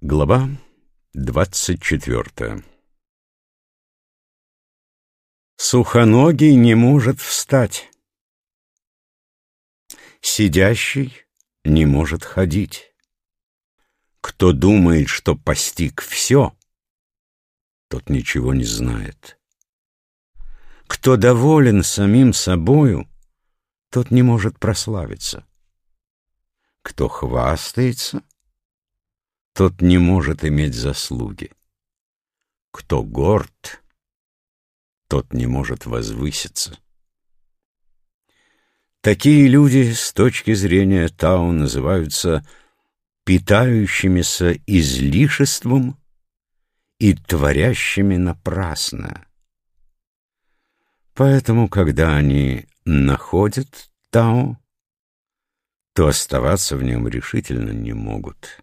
Глава двадцать четвертая Сухоногий не может встать. Сидящий не может ходить. Кто думает, что постиг все, тот ничего не знает. Кто доволен самим собою, тот не может прославиться. Кто хвастается, тот не может иметь заслуги. Кто горд, тот не может возвыситься. Такие люди с точки зрения Тау называются питающимися излишеством и творящими напрасно. Поэтому, когда они находят Тау, то оставаться в нем решительно не могут.